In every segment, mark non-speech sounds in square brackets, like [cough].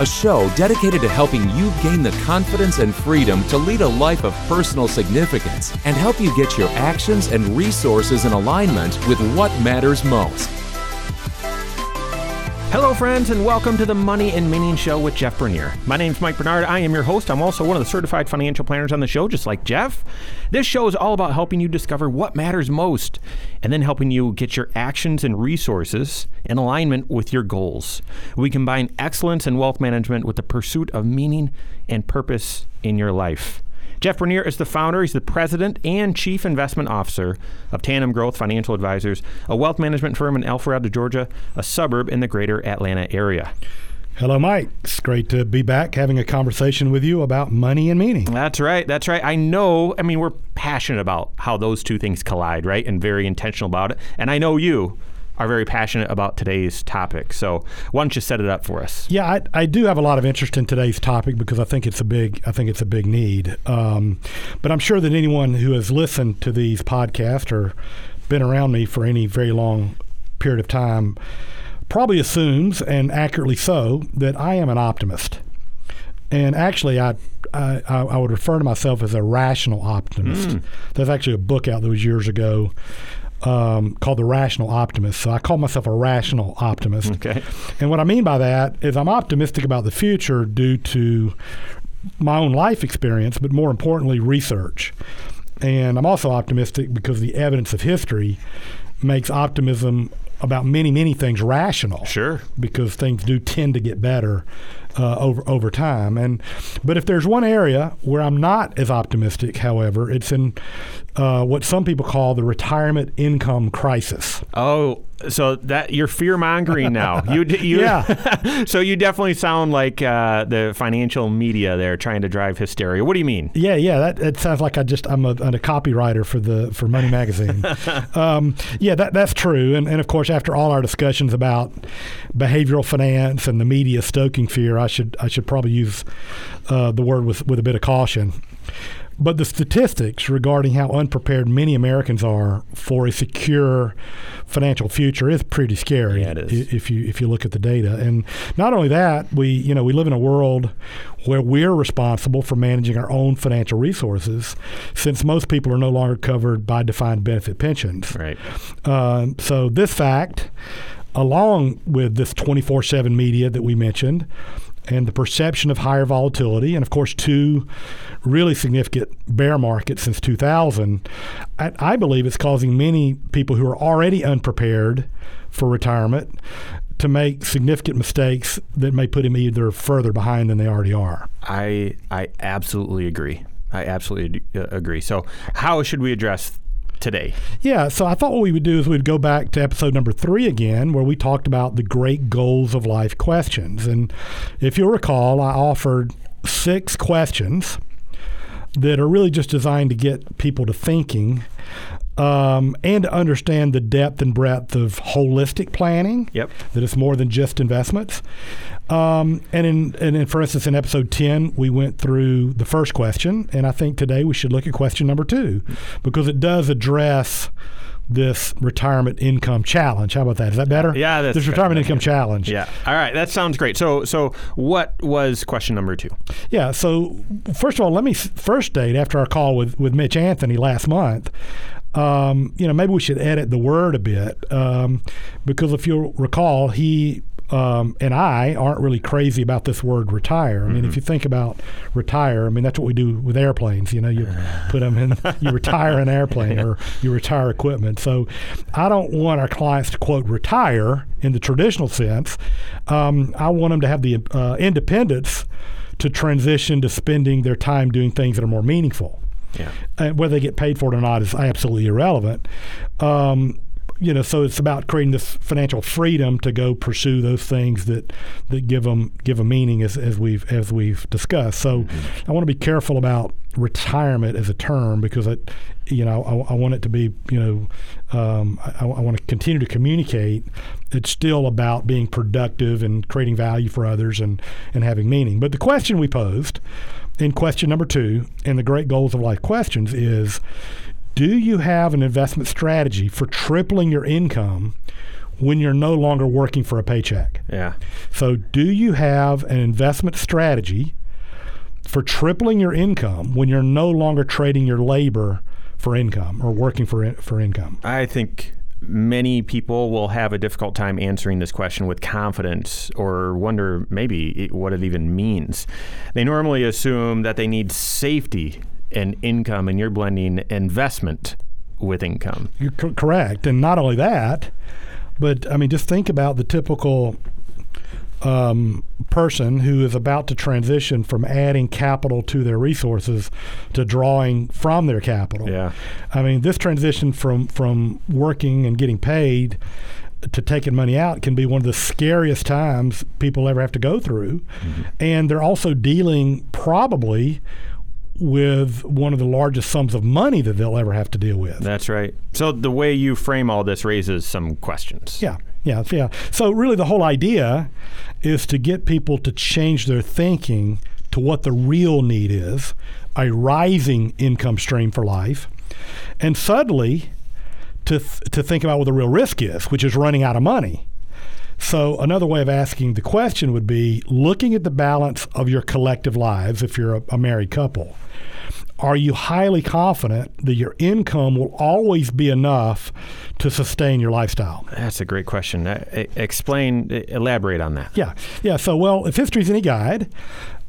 a show dedicated to helping you gain the confidence and freedom to lead a life of personal significance and help you get your actions and resources in alignment with what matters most. Hello, friends, and welcome to the Money and Meaning Show with Jeff Bernier. My name's Mike Bernard. I am your host. I'm also one of the certified financial planners on the show, just like Jeff. This show is all about helping you discover what matters most and then helping you get your actions and resources in alignment with your goals. We combine excellence in wealth management with the pursuit of meaning and purpose in your life. Jeff Bernier is the founder, he's the president and chief investment officer of Tandem Growth Financial Advisors, a wealth management firm in Alpharetta, Georgia, a suburb in the greater Atlanta area. Hello, Mike. It's great to be back having a conversation with you about money and meaning. That's right. That's right. I know, I mean, we're passionate about how those two things collide, right? And very intentional about it. And I know you are very passionate about today's topic. So why don't you set it up for us? Yeah, I, I do have a lot of interest in today's topic because I think it's a big I think it's a big need. Um, but I'm sure that anyone who has listened to these podcasts or been around me for any very long period of time probably assumes, and accurately so, that I am an optimist. And actually, I I, I would refer to myself as a rational optimist. Mm. There's actually a book out that was years ago um, called the rational optimist. So I call myself a rational optimist. Okay. And what I mean by that is I'm optimistic about the future due to my own life experience, but more importantly, research. And I'm also optimistic because the evidence of history makes optimism about many, many things rational. Sure. Because things do tend to get better uh, over over time. And but if there's one area where I'm not as optimistic, however, it's in uh, what some people call the retirement income crisis. Oh, so that you're fear mongering now. you, you, yeah. [laughs] so you definitely sound like uh, the financial media there trying to drive hysteria. What do you mean? Yeah, yeah. That, that sounds like I just I'm a, a copywriter for the for Money Magazine. [laughs] um, yeah, that that's true. And and of course, after all our discussions about behavioral finance and the media stoking fear, I should I should probably use uh, the word with with a bit of caution. But the statistics regarding how unprepared many Americans are for a secure financial future is pretty scary. Yeah, it is. If you if you look at the data, and not only that, we you know we live in a world where we're responsible for managing our own financial resources, since most people are no longer covered by defined benefit pensions. Right. Uh, so this fact, along with this 24/7 media that we mentioned and the perception of higher volatility, and of course, two really significant bear markets since 2000, I, I, believe it's causing many people who are already unprepared for retirement to make significant mistakes that may put them either further behind than they already are. I I absolutely agree. I absolutely uh, agree. So, how should we address today? Yeah, so I thought what we would do is we'd go back to episode number three again, where we talked about the great goals of life questions. And if you'll recall, I offered six questions that are really just designed to get people to thinking um, and to understand the depth and breadth of holistic planning. Yep. That it's more than just investments. Um, and in and in, for instance, in episode ten, we went through the first question, and I think today we should look at question number two because it does address this retirement income challenge. How about that? Is that better? Yeah, that's this retirement income challenge. Yeah. All right, that sounds great. So, so what was question number two? Yeah. So, first of all, let me first date after our call with with Mitch Anthony last month. Um, you know, maybe we should edit the word a bit um, because if you'll recall, he um, and I aren't really crazy about this word retire. I mean, mm-hmm. if you think about retire, I mean that's what we do with airplanes. You know, you [laughs] put them in, you retire an airplane or you retire equipment. So, I don't want our clients to quote retire in the traditional sense. Um, I want them to have the uh, independence to transition to spending their time doing things that are more meaningful. Yeah. And whether they get paid for it or not is absolutely irrelevant. Um, you know, so it's about creating this financial freedom to go pursue those things that that give them give a meaning, as, as we've as we've discussed. So, mm-hmm. I want to be careful about retirement as a term because it, you know, I, I want it to be, you know, um, I, I want to continue to communicate. It's still about being productive and creating value for others and and having meaning. But the question we posed in question number two in the Great Goals of Life questions is do you have an investment strategy for tripling your income when you're no longer working for a paycheck? Yeah. So, do you have an investment strategy for tripling your income when you're no longer trading your labor for income or working for for income? I think many people will have a difficult time answering this question with confidence or wonder maybe what it even means. They normally assume that they need safety and income, and you're blending investment with income. You're co- correct. And not only that, but I mean, just think about the typical um, person who is about to transition from adding capital to their resources to drawing from their capital. Yeah. I mean, this transition from from working and getting paid to taking money out can be one of the scariest times people ever have to go through. Mm-hmm. And they're also dealing probably with one of the largest sums of money that they'll ever have to deal with. That's right. So the way you frame all this raises some questions. Yeah. Yeah, yeah. So really the whole idea is to get people to change their thinking to what the real need is, a rising income stream for life, and suddenly to th- to think about what the real risk is, which is running out of money. So, another way of asking the question would be looking at the balance of your collective lives if you're a, a married couple. Are you highly confident that your income will always be enough to sustain your lifestyle? That's a great question. Uh, explain, elaborate on that. Yeah, yeah. So, well, if history's any guide,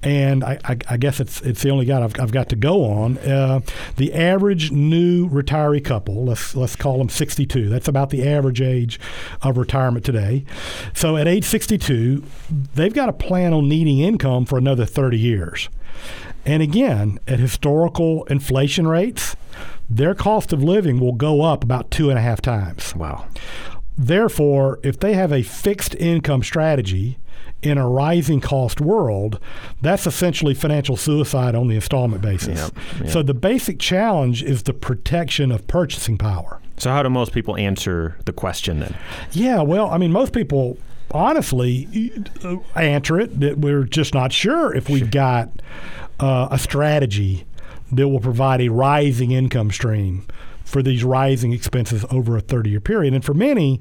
and I, I, I, guess it's it's the only guide I've, I've got to go on. Uh, the average new retiree couple, let's let's call them 62. That's about the average age of retirement today. So at age 62, they've got a plan on needing income for another 30 years. And again, at historical inflation rates, their cost of living will go up about two and a half times. Wow. Therefore, if they have a fixed income strategy in a rising cost world, that's essentially financial suicide on the installment basis. Yep, yep. So the basic challenge is the protection of purchasing power. So how do most people answer the question then? Yeah, well, I mean, most people honestly answer it that we're just not sure if we've got uh, a strategy that will provide a rising income stream for these rising expenses over a 30 year period. And for many,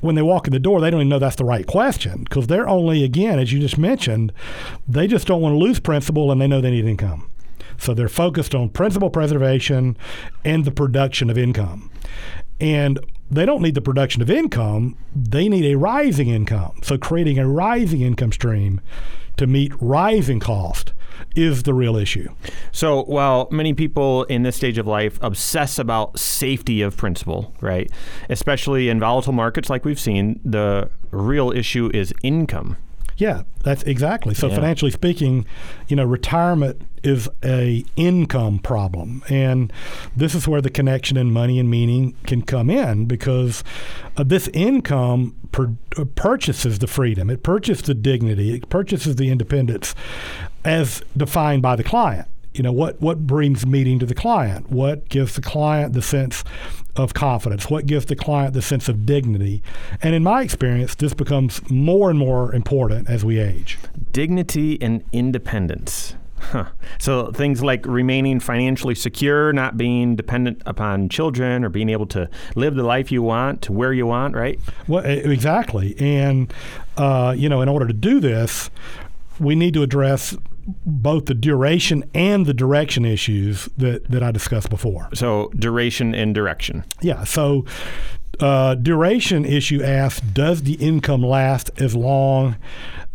when they walk in the door, they don't even know that's the right question because they're only, again, as you just mentioned, they just don't want to lose principal and they know they need income. So they're focused on principal preservation and the production of income. And they don't need the production of income, they need a rising income. So creating a rising income stream to meet rising cost is the real issue. So, while many people in this stage of life obsess about safety of principal, right, especially in volatile markets like we've seen, the real issue is income. Yeah, that's exactly. So yeah. financially speaking, you know, retirement is a income problem, and this is where the connection in money and meaning can come in because uh, this income uh, purchases the freedom, it purchases the dignity, it purchases the independence, as defined by the client you know what what brings meaning to the client what gives the client the sense of confidence what gives the client the sense of dignity and in my experience this becomes more and more important as we age dignity and independence Huh. So things like remaining financially secure, not being dependent upon children, or being able to live the life you want, to where you want, right? Well, exactly. And uh, you know, in order to do this, we need to address both the duration and the direction issues that, that I discussed before. So, duration and direction. Yeah. So, uh, duration issue asks Does the income last as long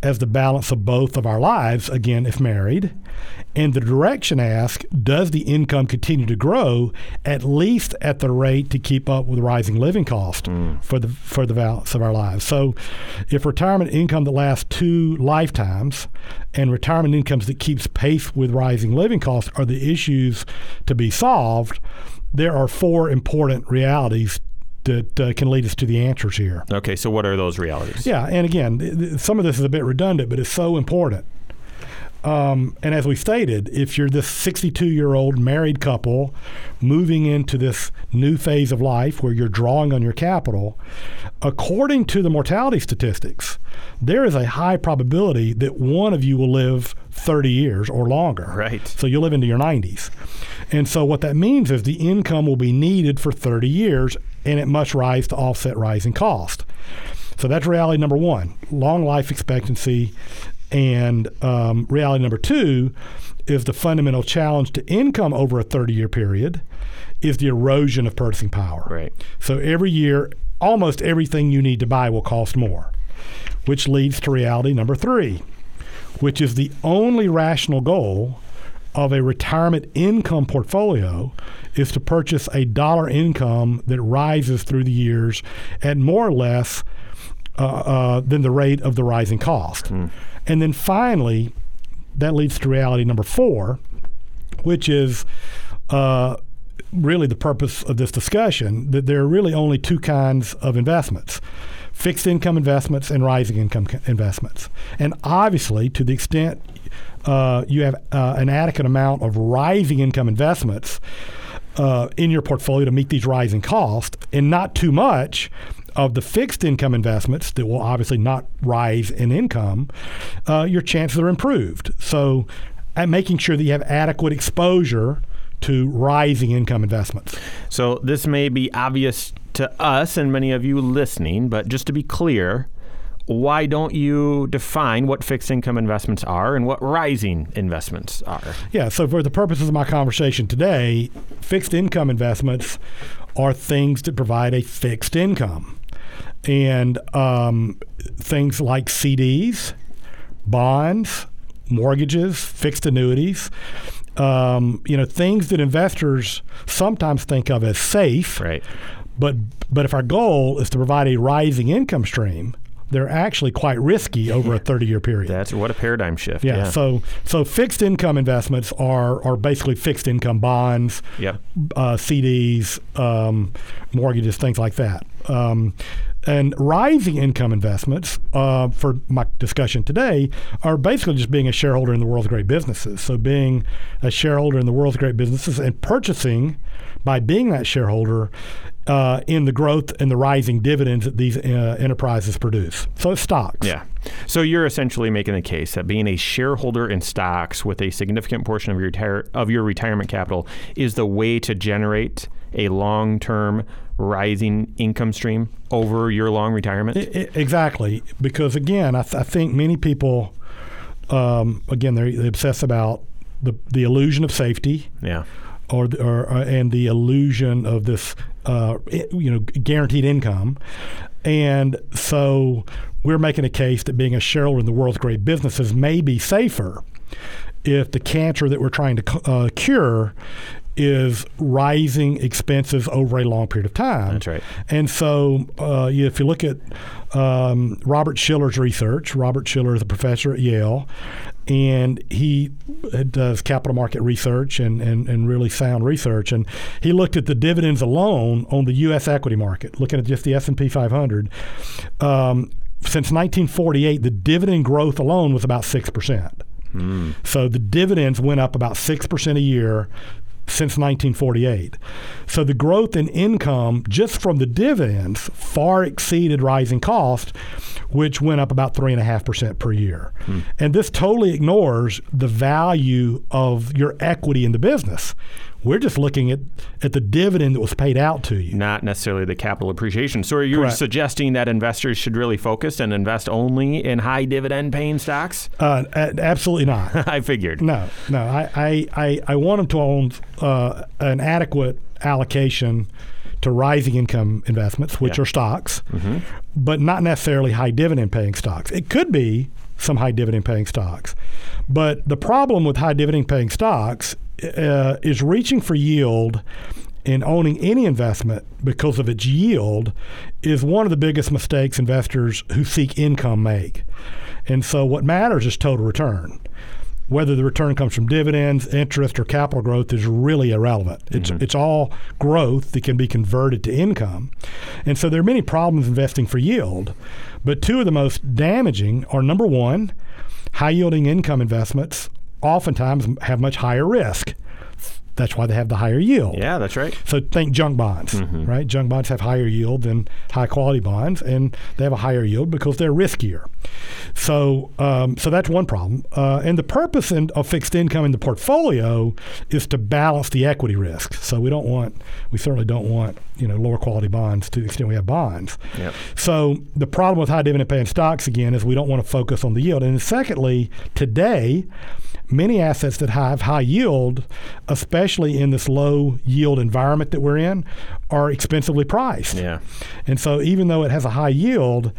as the balance of both of our lives, again, if married? And the direction asks Does the income continue to grow at least at the rate to keep up with rising living costs mm. for the for the balance of our lives? So, if retirement income that lasts two lifetimes and retirement incomes that keeps pace with rising living costs are the issues to be solved, there are four important realities that uh, can lead us to the answers here. Okay, so what are those realities? Yeah, and again, th- th- some of this is a bit redundant, but it's so important. Um, and as we stated, if you're this 62 year old married couple moving into this new phase of life where you're drawing on your capital, according to the mortality statistics, there is a high probability that one of you will live 30 years or longer. Right. So you'll live into your 90s. And so what that means is the income will be needed for 30 years and it must rise to offset rising cost. So that's reality number one long life expectancy. And um, reality number two is the fundamental challenge to income over a 30 year period is the erosion of purchasing power. Right. So every year, almost everything you need to buy will cost more, which leads to reality number three, which is the only rational goal of a retirement income portfolio is to purchase a dollar income that rises through the years at more or less uh, uh, than the rate of the rising cost. And then finally, that leads to reality number four, which is uh, really the purpose of this discussion that there are really only two kinds of investments fixed income investments and rising income investments. And obviously, to the extent uh, you have uh, an adequate amount of rising income investments uh, in your portfolio to meet these rising costs, and not too much of the fixed income investments that will obviously not rise in income, uh, your chances are improved. So, at making sure that you have adequate exposure to rising income investments. So this may be obvious to us and many of you listening, but just to be clear, why don't you define what fixed income investments are and what rising investments are? Yeah, so for the purposes of my conversation today, fixed income investments are things that provide a fixed income. And um, things like CDs, bonds, mortgages, fixed annuities, um, you know, things that investors sometimes think of as safe. Right. But but if our goal is to provide a rising income stream, they're actually quite risky over a [laughs] 30-year period. That's what a paradigm shift. Yeah, Yeah. So so fixed income investments are are basically fixed income bonds, Yep. uh, CDs, um, mortgages, things like that. Um, and rising income investments, uh, for my discussion today, are basically just being a shareholder in the world's great businesses. So being a shareholder in the world's great businesses and purchasing by being that shareholder uh, in the growth and the rising dividends that these uh, enterprises produce. So it's stocks. Yeah. So you're essentially making the case that being a shareholder in stocks with a significant portion of your retire- of your retirement capital is the way to generate a long-term rising income stream over your long retirement. I- I- exactly, because again, I, th- I think many people, um, again, they're, obsess about the the illusion of safety, yeah. or, or uh, and the illusion of this, uh, you know, guaranteed income, and so we're making a case that being a shareholder in the world's great businesses may be safer if the cancer that we're trying to uh, cure is rising expenses over a long period of time. That's right. And so, uh, if you look at um, Robert Shiller's research, Robert Shiller is a professor at Yale, and he does capital market research and, and, and really sound research. And he looked at the dividends alone on the U.S. equity market, looking at just the S&P 500. Um, since 1948, the dividend growth alone was about 6%. So the dividends went up about 6% a year since 1948. So the growth in income just from the dividends far exceeded rising cost, which went up about 3.5% per year. Hmm. And this totally ignores the value of your equity in the business. We're just looking at, at the dividend that was paid out to you. Not necessarily the capital appreciation. So are you Correct. suggesting that investors should really focus and invest only in high dividend paying stocks? Uh, absolutely not. [laughs] I figured. No, no. I, I, I, I want them to own uh, an adequate allocation to rising income investments, which Yeah. are stocks, but not necessarily high dividend paying stocks. It could be some high dividend paying stocks. But the problem with high dividend paying stocks uh, is reaching for yield and owning any investment because of its yield is one of the biggest mistakes investors who seek income make. And so what matters is total return. whether the return comes from dividends, interest, or capital growth is really irrelevant. It's it's all growth that can be converted to income, and so there are many problems investing for yield, but two of the most damaging are number one, high yielding income investments oftentimes have much higher risk. That's why they have the higher yield. Yeah, that's right. So think junk bonds, mm-hmm. right? Junk bonds have higher yield than high quality bonds, and they have a higher yield because they're riskier. So, um, so that's one problem. Uh, and the purpose in, of fixed income in the portfolio is to balance the equity risk. So we don't want, we certainly don't want, you know, lower quality bonds to the extent we have bonds. Yep. So the problem with high dividend paying stocks again is we don't want to focus on the yield. And secondly, today, many assets that have high yield, especially in this low yield environment that we're in, are expensively priced. Yeah. And so even though it has a high yield,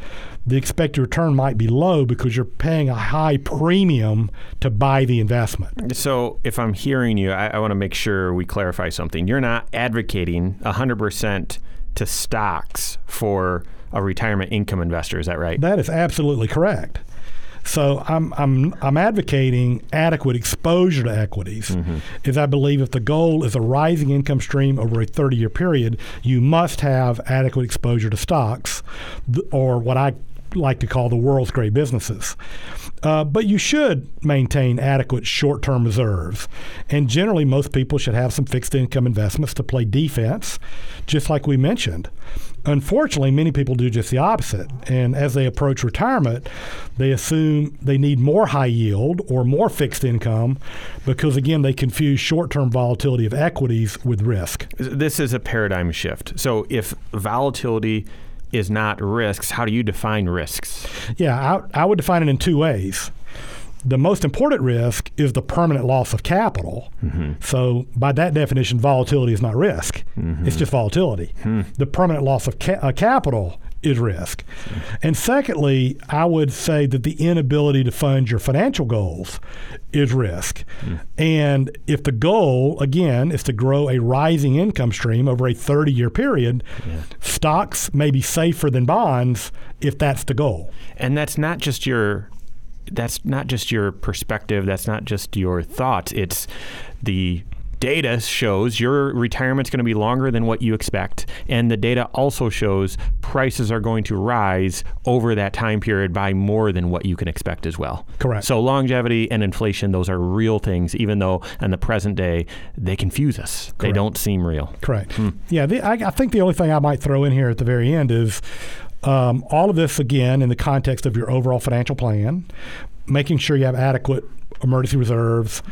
the expected return might be low because you're paying a high premium to buy the investment. So, if I'm hearing you, I, I want to make sure we clarify something. You're not advocating 100% to stocks for a retirement income investor. Is that right? That is absolutely correct. So I'm I'm I'm advocating adequate exposure to equities. Mm-hmm. as I believe if the goal is a rising income stream over a 30-year period, you must have adequate exposure to stocks, or what I like to call the world's great businesses. Uh, but you should maintain adequate short term reserves. And generally, most people should have some fixed income investments to play defense, just like we mentioned. Unfortunately, many people do just the opposite. And as they approach retirement, they assume they need more high yield or more fixed income because, again, they confuse short term volatility of equities with risk. This is a paradigm shift. So, if volatility is not risks, how do you define risks? Yeah, I, I would define it in two ways. The most important risk is the permanent loss of capital. Mm-hmm. So, by that definition, volatility is not risk, it's mm-hmm. just volatility. Hmm. The permanent loss of ca- uh, capital is risk. And secondly, I would say that the inability to fund your financial goals is risk. And if the goal, again, is to grow a rising income stream over a 30 year period, stocks may be safer than bonds if that's the goal. And that's not just your that's not just your perspective, that's not just your thoughts. It's the data shows your retirement's going to be longer than what you expect and the data also shows prices are going to rise over that time period by more than what you can expect as well. Correct. So longevity and inflation those are real things even though in the present day they confuse us. They don't seem real. Correct. Yeah, the, I, I think the only thing I might throw in here at the very end is um, all of this again in the context of your overall financial plan, making sure you have adequate emergency reserves.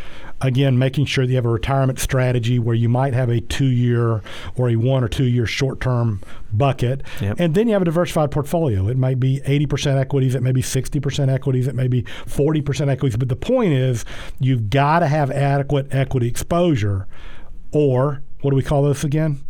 Again, making sure that you have a retirement strategy where you might have a two-year or a one or two-year short-term bucket, Yep. and then you have a diversified portfolio. It might be 80% equities, it may be 60% equities, it may be 40% equities. But the point is, you've got to have adequate equity exposure, or what do we call this again?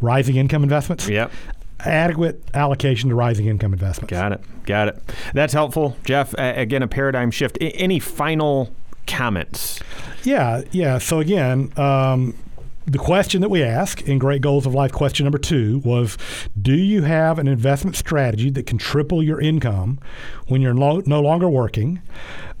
Rising income investments. Yep. Adequate allocation to rising income investments. Got it. Got it. That's helpful, Jeff. Again, a paradigm shift. Any final comments? Yeah, yeah. So again, um, the question that we ask in Great Goals of Life, question number two, was Do you have an investment strategy that can triple your income when you're no longer working?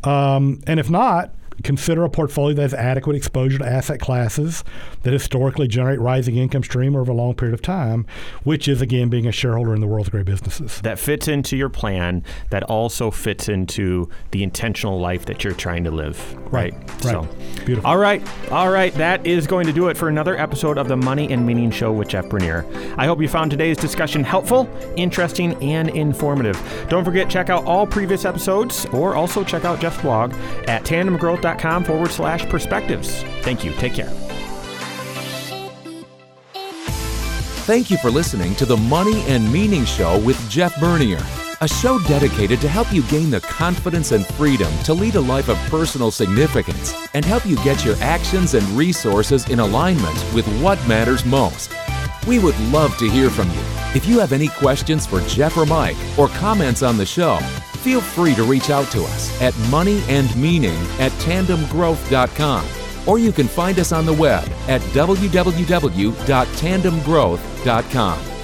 Um, and if not, consider a portfolio that has adequate exposure to asset classes that historically generate rising income stream over a long period of time, which is again being a shareholder in the world's great businesses. That fits into your plan, that also fits into the intentional life that you're trying to live. Right. Right. So, Beautiful. all right. All right. That is going to do it for another episode of the Money and Meaning Show with Jeff Bernier. I hope you found today's discussion helpful, interesting, and informative. Don't forget, check out all previous episodes or also check out Jeff's blog at tandemgrowth.com forward slash perspectives. Thank you. Take care. Thank you for listening to the Money and Meaning Show with Jeff Bernier, a show dedicated to help you gain the confidence and freedom to lead a life of personal significance and help you get your actions and resources in alignment with what matters most. We would love to hear from you. If you have any questions for Jeff or Mike or comments on the show, feel free to reach out to us at moneyandmeaning at tandemgrowth.com or you can find us on the web at www.tandemgrowth.com.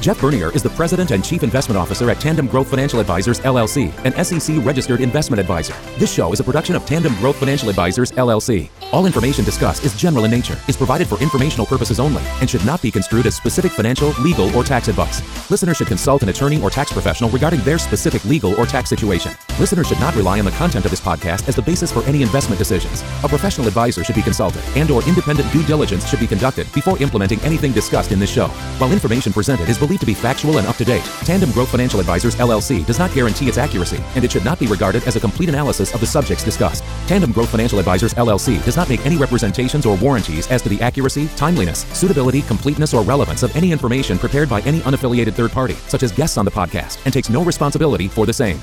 Jeff Bernier is the President and Chief Investment Officer at Tandem Growth Financial Advisors, LLC, an SEC registered investment advisor. This show is a production of Tandem Growth Financial Advisors, LLC. All information discussed is general in nature, is provided for informational purposes only, and should not be construed as specific financial, legal, or tax advice. Listeners should consult an attorney or tax professional regarding their specific legal or tax situation. Listeners should not rely on the content of this podcast as the basis for any investment decisions. A professional advisor should be consulted and or independent due diligence should be conducted before implementing anything discussed in this show. While information presented is believed to be factual and up to date, Tandem Growth Financial Advisors LLC does not guarantee its accuracy, and it should not be regarded as a complete analysis of the subjects discussed. Tandem Growth Financial Advisors LLC does not make any representations or warranties as to the accuracy, timeliness, suitability, completeness, or relevance of any information prepared by any unaffiliated third party, such as guests on the podcast, and takes no responsibility for the same.